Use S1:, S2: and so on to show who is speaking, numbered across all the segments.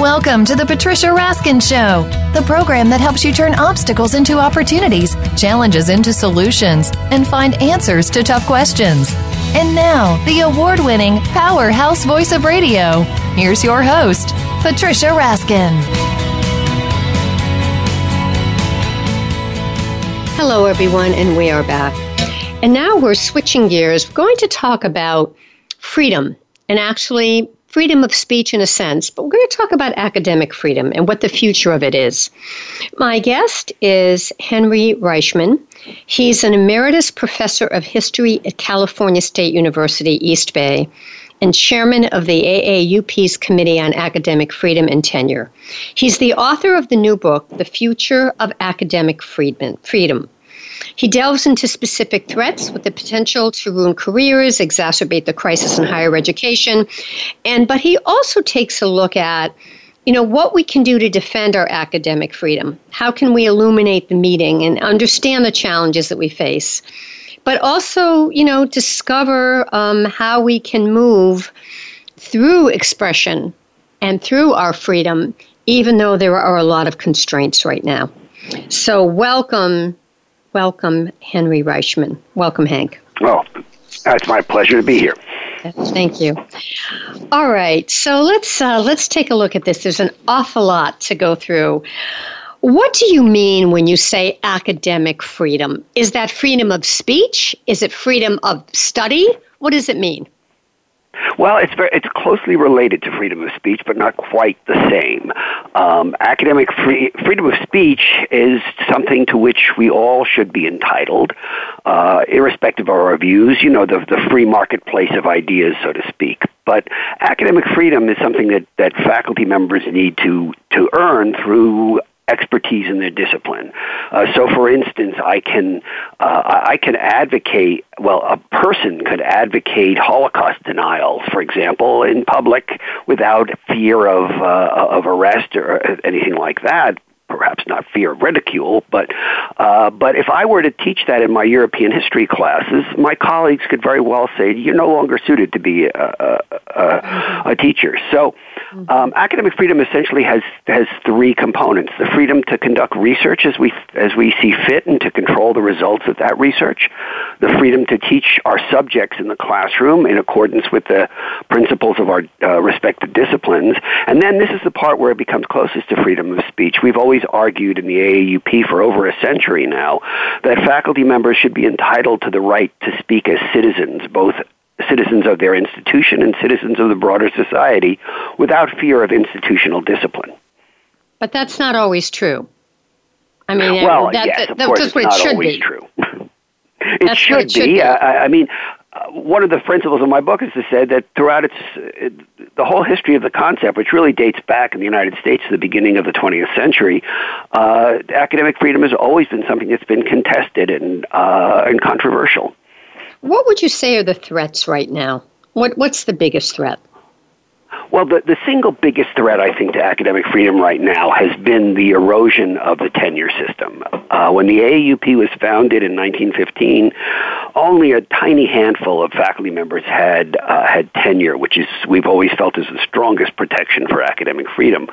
S1: Welcome to the Patricia Raskin Show, the program that helps you turn obstacles into opportunities, challenges into solutions, and find answers to tough questions. And now, the award winning powerhouse voice of radio. Here's your host, Patricia Raskin.
S2: Hello, everyone, and we are back. And now we're switching gears. We're going to talk about freedom and actually freedom of speech in a sense, but we're going to talk about academic freedom and what the future of it is. My guest is Henry Reichman. He's an emeritus professor of history at California State University, East Bay, and chairman of the AAUP's Committee on Academic Freedom and Tenure. He's the author of the new book, The Future of Academic Freedom he delves into specific threats with the potential to ruin careers, exacerbate the crisis in higher education, and but he also takes a look at you know what we can do to defend our academic freedom. How can we illuminate the meeting and understand the challenges that we face? But also, you know, discover um, how we can move through expression and through our freedom, even though there are a lot of constraints right now. So, welcome welcome Henry Reichman. Welcome, Hank.
S3: Well, it's my pleasure to be here.
S2: Thank you. All right, so let's uh, let's take a look at this. There's an awful lot to go through. What do you mean when you say academic freedom? Is that freedom of speech? Is it freedom of study? What does it mean?
S3: Well, it's very, it's closely related to freedom of speech, but not quite the same. Um, academic free, freedom of speech is something to which we all should be entitled, uh, irrespective of our views. You know, the the free marketplace of ideas, so to speak. But academic freedom is something that, that faculty members need to to earn through expertise in their discipline. Uh, so, for instance, I can uh, I can advocate. Well, a person could advocate Holocaust denial, for example, in public without fear of uh, of arrest or anything like that perhaps not fear of ridicule, but uh, but if I were to teach that in my European history classes, my colleagues could very well say you're no longer suited to be a, a, a, a teacher. So Mm-hmm. Um, academic freedom essentially has has three components: the freedom to conduct research as we as we see fit and to control the results of that research, the freedom to teach our subjects in the classroom in accordance with the principles of our uh, respective disciplines, and then this is the part where it becomes closest to freedom of speech. We've always argued in the AAUP for over a century now that faculty members should be entitled to the right to speak as citizens, both citizens of their institution and citizens of the broader society without fear of institutional discipline.
S2: But that's not always true. I mean,
S3: well,
S2: that,
S3: yes,
S2: that,
S3: of course, it's not always
S2: be.
S3: true. it, should
S2: it should
S3: be.
S2: be.
S3: I, I mean, uh, one of the principles of my book is to say that throughout its it, the whole history of the concept, which really dates back in the United States to the beginning of the 20th century, uh, academic freedom has always been something that's been contested and uh, and controversial.
S2: What would you say are the threats right now? What, what's the biggest threat?
S3: Well, the, the single biggest threat, I think, to academic freedom right now has been the erosion of the tenure system. Uh, when the AAUP was founded in 1915, only a tiny handful of faculty members had uh, had tenure, which is we've always felt is the strongest protection for academic freedom.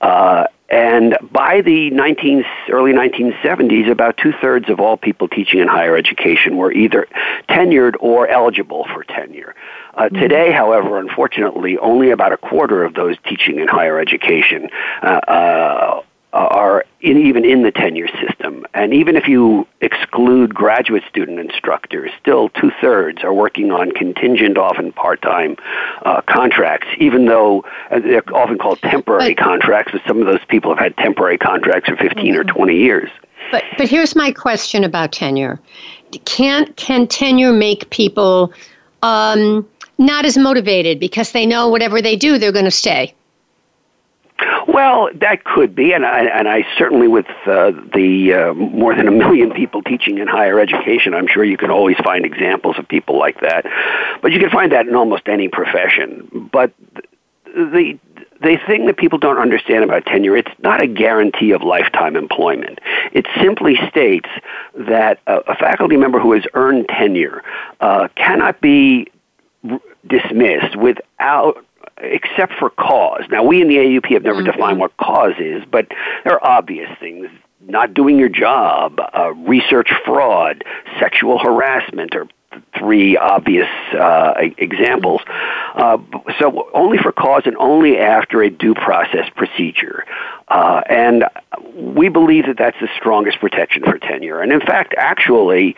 S3: Uh, and by the 19, early 1970s, about two thirds of all people teaching in higher education were either tenured or eligible for tenure. Uh, mm-hmm. today, however, unfortunately, only about a quarter of those teaching in higher education uh, uh, are in, even in the tenure system. And even if you exclude graduate student instructors, still two thirds are working on contingent, often part time uh, contracts, even though uh, they're often called temporary but, contracts, but some of those people have had temporary contracts for 15 mm-hmm. or 20 years.
S2: But, but here's my question about tenure. Can, can tenure make people um, not as motivated because they know whatever they do, they're going to stay?
S3: Well, that could be, and I, and I certainly, with uh, the uh, more than a million people teaching in higher education, I'm sure you can always find examples of people like that. But you can find that in almost any profession. But the the thing that people don't understand about tenure, it's not a guarantee of lifetime employment. It simply states that a, a faculty member who has earned tenure uh, cannot be dismissed without except for cause. Now, we in the AAUP have never mm-hmm. defined what cause is, but there are obvious things not doing your job, uh, research fraud, sexual harassment, are three obvious uh, examples. Uh, so only for cause and only after a due process procedure. Uh, and we believe that that's the strongest protection for tenure. And in fact, actually,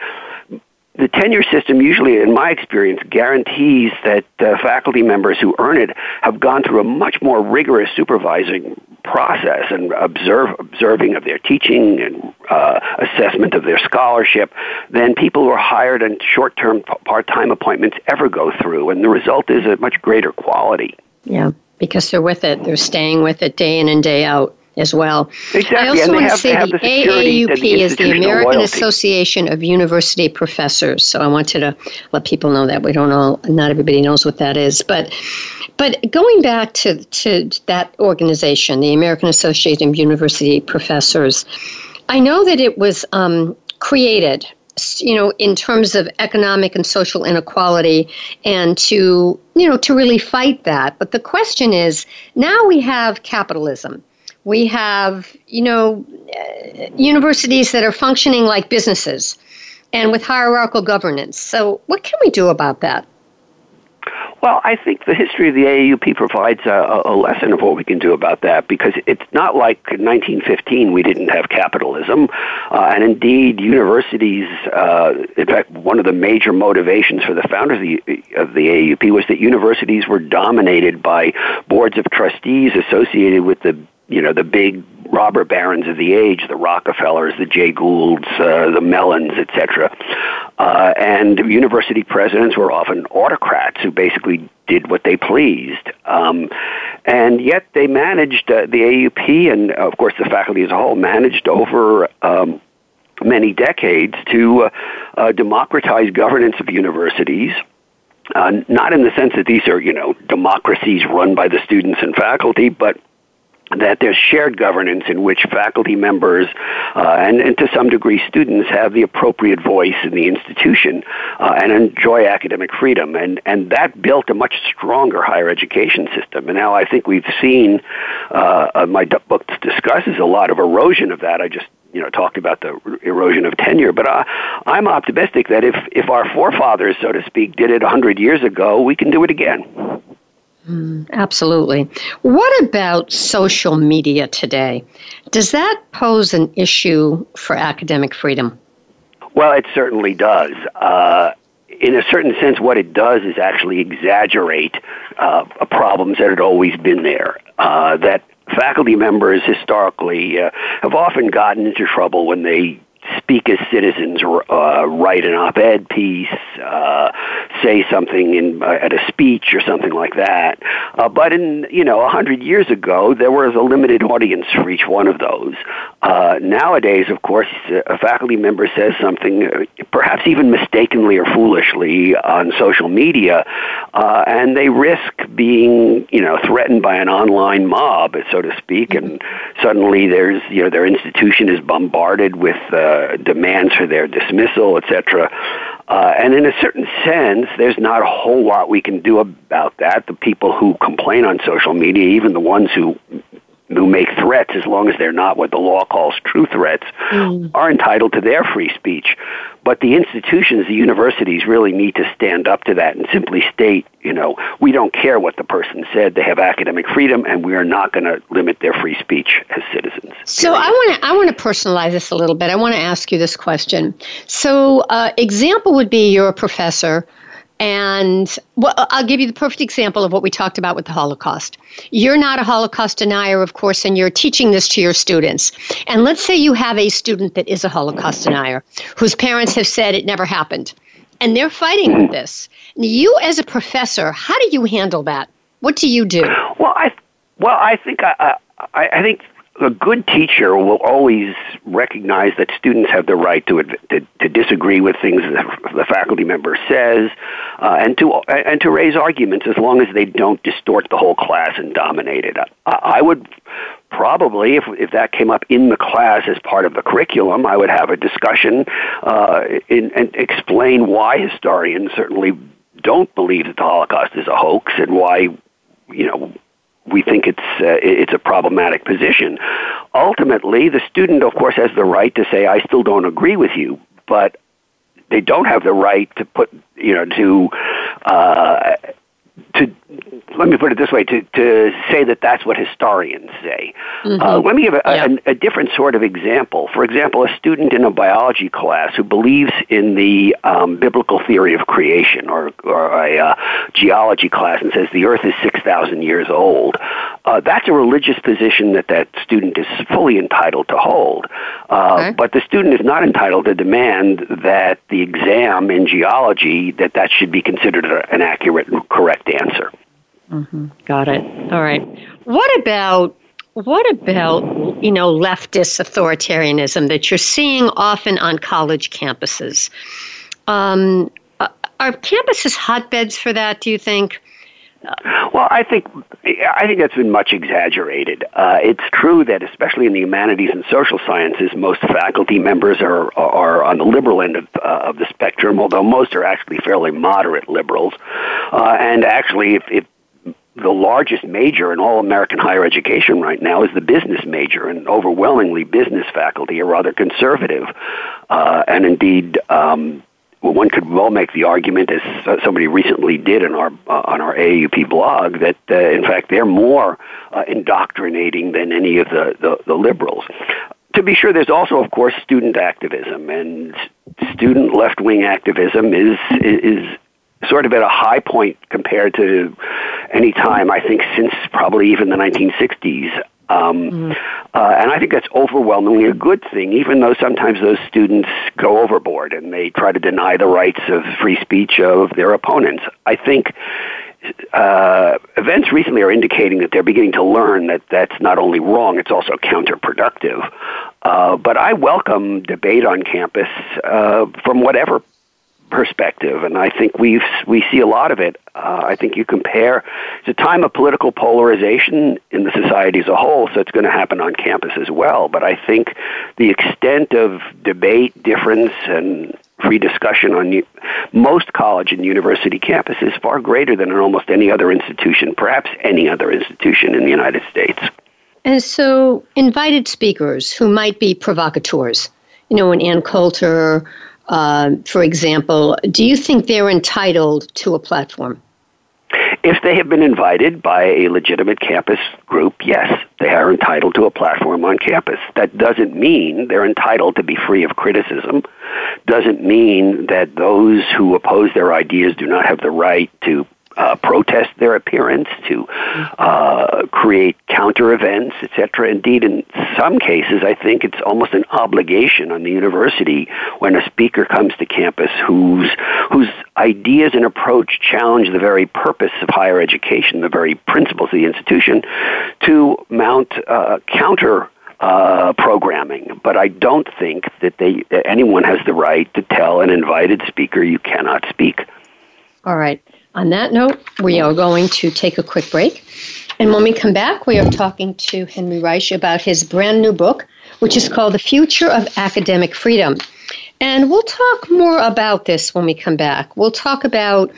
S3: the tenure system usually, in my experience, guarantees that uh, faculty members who earn it have gone through a much more rigorous supervising process and observe, observing of their teaching and uh, assessment of their scholarship than people who are hired on short-term part-time appointments ever go through. And the result is a much greater quality.
S2: Yeah, because they're with it. They're staying with it day in and day out as well.
S3: Exactly.
S2: I also want
S3: to
S2: say
S3: the,
S2: the
S3: AAUP
S2: the is the American
S3: loyalty.
S2: Association of University Professors. So I wanted to let people know that we don't all, not everybody knows what that is, but. But going back to, to that organization, the American Association of University Professors, I know that it was um, created you know in terms of economic and social inequality and to you know to really fight that but the question is now we have capitalism we have, you know, uh, universities that are functioning like businesses and with hierarchical governance. So, what can we do about that?
S3: Well, I think the history of the AAUP provides a, a, lesson of what we can do about that because it's not like in 1915 we didn't have capitalism. Uh, and indeed, universities, uh, in fact, one of the major motivations for the founders of the, of the AAUP was that universities were dominated by boards of trustees associated with the you know the big robber barons of the age, the Rockefellers, the Jay Goulds, uh, the Mellons, etc. Uh, and university presidents were often autocrats who basically did what they pleased. Um, and yet they managed, uh, the AAUP and of course the faculty as a whole managed over um, many decades to uh, uh, democratize governance of universities. Uh, not in the sense that these are, you know, democracies run by the students and faculty, but that there's shared governance in which faculty members uh, and, and, to some degree students have the appropriate voice in the institution uh, and enjoy academic freedom. And, and that built a much stronger higher education system. And now I think we've seen, uh, uh my book discusses a lot of erosion of that. I just you know talked about the erosion of tenure, but uh, I'm optimistic that if if our forefathers, so to speak, did it 100 years ago, we can do it again.
S2: Mm, absolutely. What about social media today? Does that pose an issue for academic freedom?
S3: Well, it certainly does. Uh, in a certain sense, what it does is actually exaggerate uh, problems that had always been there. Uh, that faculty members historically uh, have often gotten into trouble when they speak as citizens, uh, write an op-ed piece, uh, say something in, uh, at a speech or something like that. Uh, but in you know a hundred years ago, there was a limited audience for each one of those. Uh, nowadays, of course, a faculty member says something, uh, perhaps even mistakenly or foolishly, on social media, uh, and they risk being you know threatened by an online mob, so to speak, and suddenly there's you know their institution is bombarded with uh, demands for their dismissal, etc. Uh, and in a certain sense, there's not a whole lot we can do about that. The people who complain on social media, even the ones who who make threats, as long as they're not what the law calls true threats, mm. are entitled to their free speech. But the institutions, the universities, really need to stand up to that and simply state, you know, we don't care what the person said. They have academic freedom, and we are not going to limit their free speech as citizens.
S2: So I want to I want to personalize this a little bit. I want to ask you this question. So, uh, example would be you're a professor and well, I'll give you the perfect example of what we talked about with the Holocaust. You're not a Holocaust denier, of course, and you're teaching this to your students. And let's say you have a student that is a Holocaust denier, whose parents have said it never happened, and they're fighting with this. You, as a professor, how do you handle that? What do you do?
S3: Well, I well, I think I, I, I think a good teacher will always recognize that students have the right to to, to disagree with things that the faculty member says, uh, and to and to raise arguments as long as they don't distort the whole class and dominate it. I, I would probably, if if that came up in the class as part of the curriculum, I would have a discussion uh, in, and explain why historians certainly don't believe that the Holocaust is a hoax and why you know, we think it's uh, it's a problematic position. Ultimately, the student, of course, has the right to say, "I still don't agree with you," but they don't have the right to put, you know, to uh, to let me put it this way to, to say that that's what historians say. Mm-hmm. Uh, let me give a, yeah. a, a, different sort of example. For example, a student in a biology class who believes in the um, biblical theory of creation, or, or a uh, geology class and says the Earth is six thousand years old. Uh, that's a religious position that that student is fully entitled to hold. Uh, okay. But the student is not entitled to demand that the exam in geology that that should be considered an accurate and correct answer.
S2: Mm-hmm. Got it. All right. What about what about you know leftist authoritarianism that you're seeing often on college campuses? Um, are campuses hotbeds for that? Do you think?
S3: Well, I think I think that's been much exaggerated. Uh, it's true that, especially in the humanities and social sciences, most faculty members are are on the liberal end of, uh, of the spectrum, although most are actually fairly moderate liberals. Uh, and actually, if, if the largest major in all American higher education right now is the business major, and overwhelmingly business faculty are rather conservative. Uh, and indeed, um, well, one could well make the argument, as somebody recently did in our uh, on our AAUP blog, that uh, in fact they're more uh, indoctrinating than any of the, the, the liberals. To be sure, there's also, of course, student activism, and student left wing activism is is sort of at a high point compared to any time I think since probably even the 1960s. Um, mm-hmm. uh, and I think that's overwhelmingly a good thing, even though sometimes those students go overboard and they try to deny the rights of free speech of their opponents. I think uh, events recently are indicating that they're beginning to learn that that's not only wrong, it's also counterproductive. Uh, but I welcome debate on campus uh, from whatever perspective, and I think we we see a lot of it. Uh, I think you compare it's a time of political polarization in the society as a whole, so it's going to happen on campus as well. But I think the extent of debate, difference, and free discussion on most college and university campuses is far greater than in almost any other institution, perhaps any other institution in the United States.
S2: And so, invited speakers who might be provocateurs, you know, an Ann Coulter uh, for example, do you think they're entitled to a platform?
S3: If they have been invited by a legitimate campus group, yes, they are entitled to a platform on campus. That doesn't mean they're entitled to be free of criticism. Doesn't mean that those who oppose their ideas do not have the right to uh, protest their appearance, to uh, create counter events, etc. Indeed, in some cases, I think it's almost an obligation on the university when a speaker comes to campus whose whose ideas and approach challenge the very purpose of higher education, the very principles of the institution, to mount uh, counter uh, programming. But I don't think that they that anyone has the right to tell an invited speaker you cannot speak.
S2: All right. On that note, we are going to take a quick break. And when we come back, we are talking to Henry Reich about his brand new book, which is called The Future of Academic Freedom. And we'll talk more about this when we come back. We'll talk about,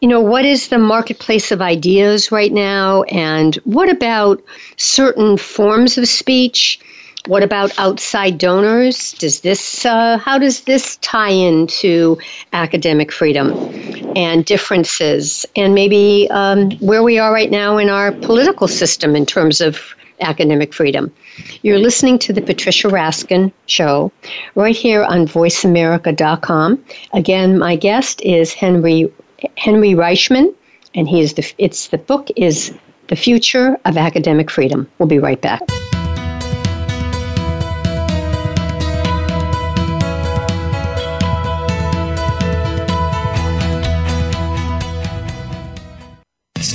S2: you know, what is the marketplace of ideas right now, and what about certain forms of speech what about outside donors? Does this uh, how does this tie into academic freedom and differences, and maybe um, where we are right now in our political system in terms of academic freedom? You're listening to the Patricia Raskin Show right here on VoiceAmerica.com. Again, my guest is Henry Henry Reichman, and he is the it's the book is the future of academic freedom. We'll be right back.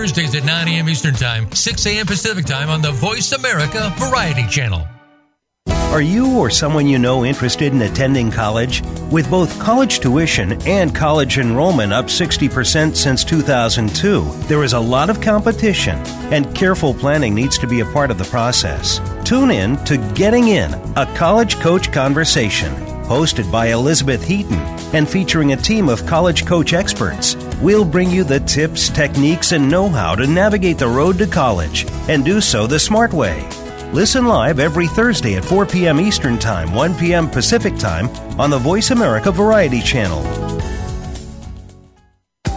S4: Thursdays at 9 a.m. Eastern Time, 6 a.m. Pacific Time on the Voice America Variety Channel.
S5: Are you or someone you know interested in attending college? With both college tuition and college enrollment up 60% since 2002, there is a lot of competition, and careful planning needs to be a part of the process. Tune in to Getting In, a college coach conversation, hosted by Elizabeth Heaton and featuring a team of college coach experts. We'll bring you the tips, techniques, and know how to navigate the road to college and do so the smart way. Listen live every Thursday at 4 p.m. Eastern Time, 1 p.m. Pacific Time on the Voice America Variety Channel.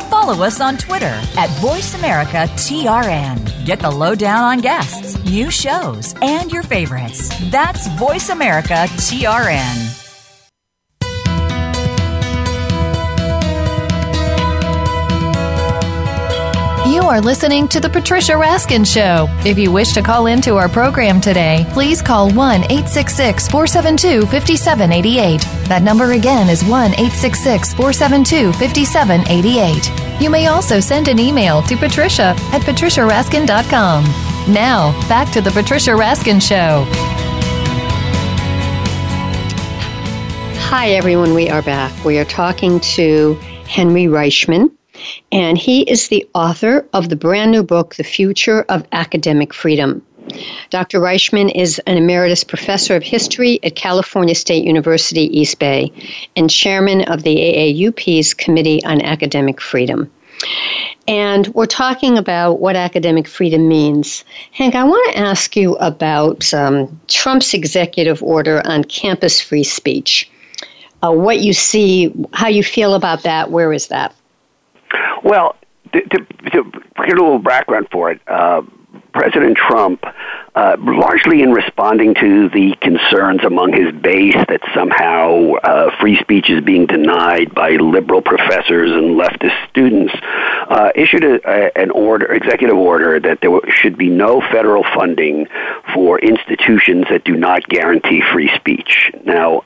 S6: Follow us on Twitter at VoiceAmericaTRN. Get the lowdown on guests, new shows, and your favorites. That's Voice
S1: You are listening to The Patricia Raskin Show. If you wish to call into our program today, please call 1 866 472 5788. That number again is 1 866 472 5788. You may also send an email to patricia at patriciaraskin.com. Now, back to The Patricia Raskin Show.
S2: Hi, everyone. We are back. We are talking to Henry Reichman and he is the author of the brand new book, The Future of Academic Freedom. Dr. Reichman is an emeritus professor of history at California State University, East Bay, and chairman of the AAUP's Committee on Academic Freedom. And we're talking about what academic freedom means. Hank, I want to ask you about um, Trump's executive order on campus free speech. Uh, what you see, how you feel about that, where is that?
S3: Well, to, to, to get a little background for it, uh, President Trump, uh, largely in responding to the concerns among his base that somehow uh, free speech is being denied by liberal professors and leftist students, uh, issued a, a, an order, executive order, that there should be no federal funding for institutions that do not guarantee free speech. Now,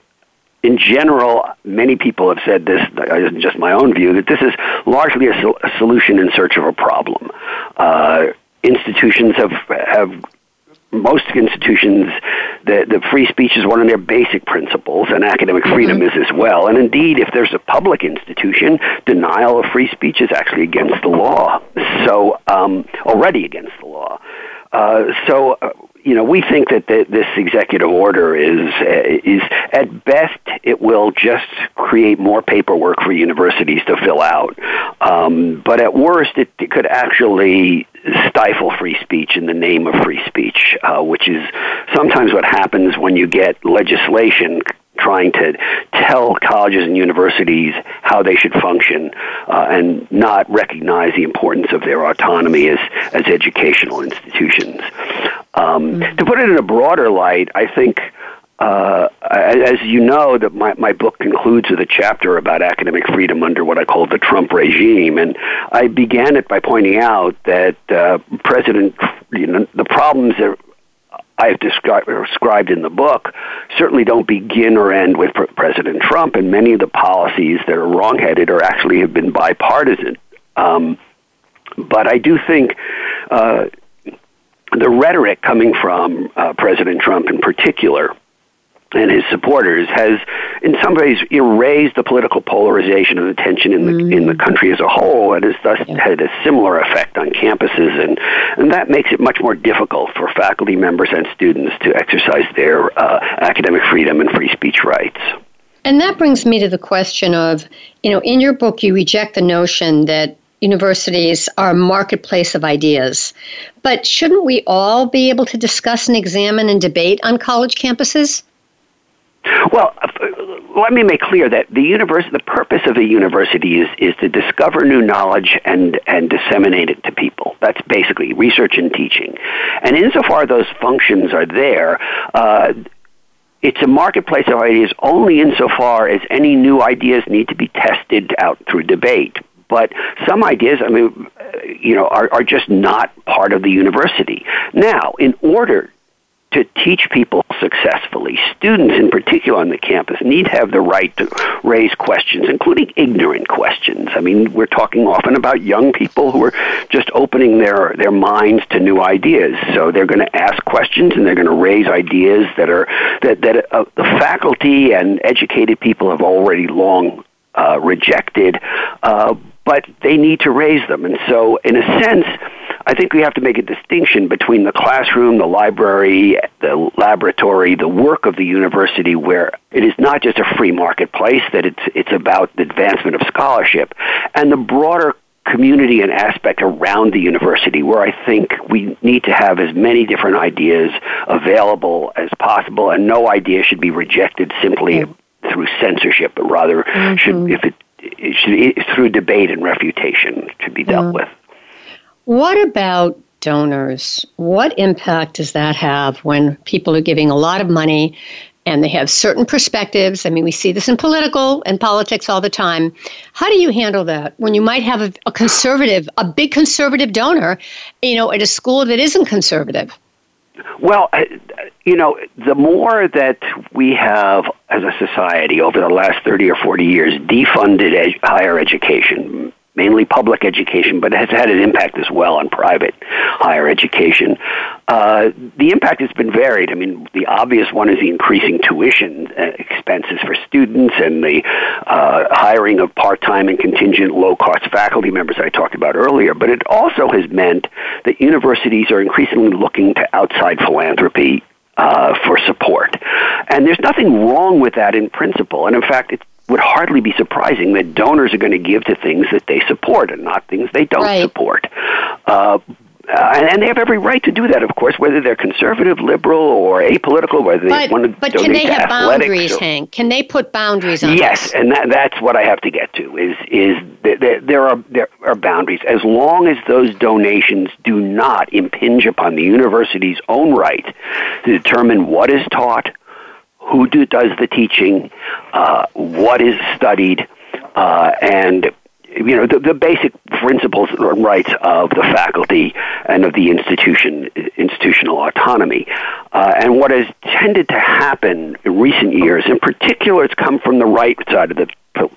S3: in general, many people have said this, isn't just my own view, that this is largely a, sol- a solution in search of a problem. Uh, institutions have, have most institutions, the, the free speech is one of their basic principles, and academic mm-hmm. freedom mm-hmm. is as well. And indeed, if there's a public institution, denial of free speech is actually against the law. So, um, already against the law. Uh, so, uh, you know, we think that the, this executive order is is at best it will just create more paperwork for universities to fill out, um, but at worst it, it, could actually stifle free speech in the name of free speech, uh, which is sometimes what happens when you get legislation trying to tell colleges and universities how they should function uh, and not recognize the importance of their autonomy as, as educational institutions. Um, mm-hmm. To put it in a broader light, I think. Uh, as you know, that my, my book concludes with a chapter about academic freedom under what I call the Trump regime, and I began it by pointing out that uh, President, you know, the problems that I've described in the book certainly don't begin or end with President Trump, and many of the policies that are wrongheaded or actually have been bipartisan. Um, but I do think uh, the rhetoric coming from uh, President Trump in particular and his supporters has, in some ways, erased the political polarization and the tension in the mm. in the country as a whole, and has thus yeah. had a similar effect on campuses, and and that makes it much more difficult for faculty members and students to exercise their uh, academic freedom and free speech rights.
S2: And that brings me to the question of, you know, in your book, you reject the notion that universities are a marketplace of ideas. But shouldn't we all be able to discuss and examine and debate on college campuses?
S3: Well, uh, let me make clear that the university, the purpose of a university is, is to discover new knowledge and, and disseminate it to people. That's basically research and teaching. And insofar those functions are there, uh, it's a marketplace of ideas only insofar as any new ideas need to be tested out through debate. But some ideas, I mean, uh, you know, are, are just not part of the university. Now, in order to teach people successfully. Students, in particular on the campus, need to have the right to raise questions, including ignorant questions. I mean, we're talking often about young people who are just opening their, their minds to new ideas. So they're going to ask questions and they're going to raise ideas that are that that uh, the faculty and educated people have already long uh, rejected. Uh, but they need to raise them. And so, in a sense, I think we have to make a distinction between the classroom, the library, the laboratory, the work of the university, where it is not just a free marketplace, that it's, it's about the advancement of scholarship, and the broader community and aspect around the university where I think we need to have as many different ideas available as possible and no idea should be rejected simply mm-hmm. through censorship but rather mm-hmm. should if it, it should through debate and refutation should be dealt mm-hmm. with
S2: what about donors? What impact does that have when people are giving a lot of money and they have certain perspectives? I mean, we see this in political and politics all the time. How do you handle that when you might have a, a conservative, a big conservative donor, you know, at a school that isn't conservative?
S3: Well, you know, the more that we have as a society over the last 30 or 40 years defunded ed- higher education, mainly public education, but it has had an impact as well on private higher education. Uh, the impact has been varied. I mean, the obvious one is the increasing tuition uh, expenses for students and the uh, hiring of part-time and contingent low-cost faculty members I talked about earlier. But it also has meant that universities are increasingly looking to outside philanthropy uh, for support. And there's nothing wrong with that in principle. And in fact, it's would hardly be surprising that donors are going to give to things that they support and not things they don't right. support. Uh, uh, and they have every right to do that, of course, whether they're conservative, liberal, or apolitical, whether they
S2: but,
S3: want to
S2: but
S3: donate
S2: can they
S3: to
S2: have boundaries,
S3: or,
S2: Hank? Can they put boundaries on
S3: Yes,
S2: this?
S3: and that, that's what I have to get to, is, is that there, are, there are boundaries. As long as those donations do not impinge upon the university's own right to determine what is taught, who do, does the teaching, uh, what is studied, uh, and you know the, the basic principles and rights of the faculty and of the institution institutional autonomy. Uh, and what has tended to happen in recent years, in particular, it's come from the right side of the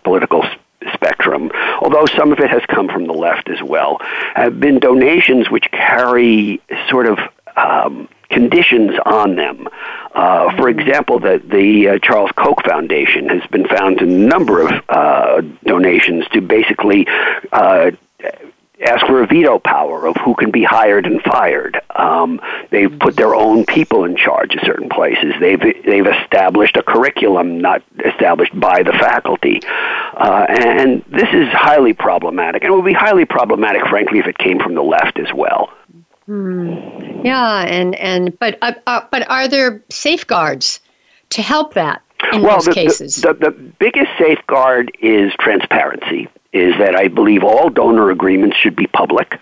S3: political spectrum, although some of it has come from the left as well, have been donations which carry sort of um, conditions on them. Uh, for mm-hmm. example, the, the uh, Charles Koch Foundation has been found a number of uh, donations to basically uh, ask for a veto power of who can be hired and fired. Um, they've put their own people in charge of certain places. They've they've established a curriculum not established by the faculty, uh, and this is highly problematic. And it would be highly problematic, frankly, if it came from the left as well.
S2: Hmm. Yeah, and and but uh, uh, but are there safeguards to help that in
S3: well,
S2: most
S3: the,
S2: cases?
S3: The, the, the biggest safeguard is transparency. Is that I believe all donor agreements should be public.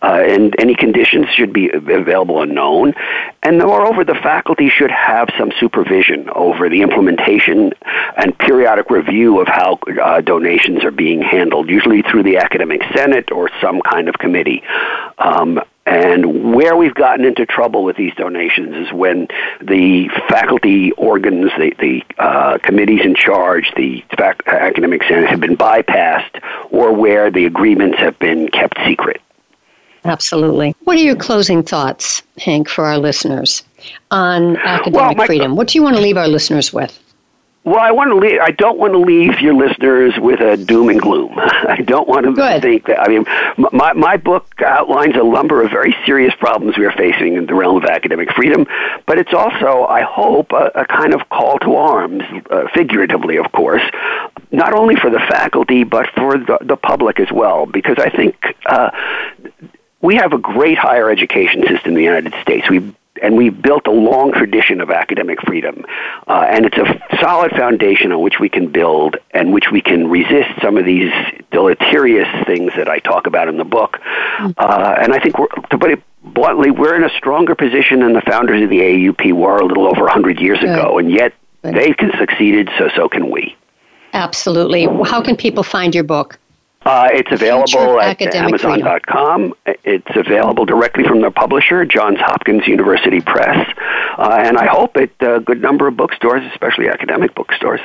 S3: Uh, and any conditions should be available and known. And moreover, the faculty should have some supervision over the implementation and periodic review of how uh, donations are being handled, usually through the academic senate or some kind of committee. Um, and where we've gotten into trouble with these donations is when the faculty organs, the, the uh, committees in charge, the fac- academic senate have been bypassed, or where the agreements have been kept secret.
S2: Absolutely. What are your closing thoughts, Hank, for our listeners on academic
S3: Well, my-
S2: freedom? What do you want to leave our listeners with?
S3: Well, I want to leave, I don't want to leave your listeners with a doom and gloom. I don't want to
S2: Good.
S3: think that. I mean, my my book outlines a number of very serious problems we are facing in the realm of academic freedom, but it's also, I hope, a, a kind of call to arms, uh, figuratively, of course, not only for the faculty but for the, the public as well, because I think. Uh, we have a great higher education system in the United States. We and we've built a long tradition of academic freedom, uh, and it's a solid foundation on which we can build and which we can resist some of these deleterious things that I talk about in the book. Uh, and I think, we're, to put it bluntly, we're in a stronger position than the founders of the AAUP were a little over 100 years
S2: Good.
S3: ago, and yet they can succeeded, so so can we.
S2: Absolutely. How can people find your book?
S3: Uh, it's available at Amazon.com. It's available directly from their publisher, Johns Hopkins University Press, uh, and I hope at a good number of bookstores, especially academic bookstores.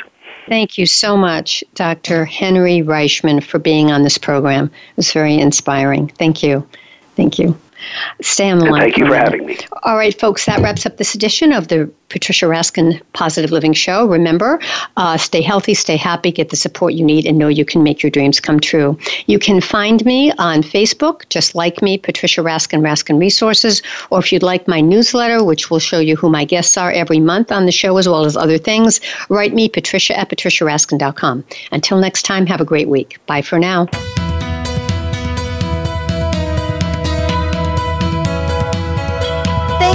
S2: Thank you so much, Dr. Henry Reichman, for being on this program. It was very inspiring. Thank you. Thank you. Stay on the line.
S3: thank you for having me.
S2: All right, folks, that wraps up this edition of the Patricia Raskin Positive Living Show. Remember, uh, stay healthy, stay happy, get the support you need, and know you can make your dreams come true. You can find me on Facebook, just like me, Patricia Raskin, Raskin Resources, or if you'd like my newsletter, which will show you who my guests are every month on the show as well as other things, write me, patricia at patriciaraskin.com. Until next time, have a great week. Bye for now.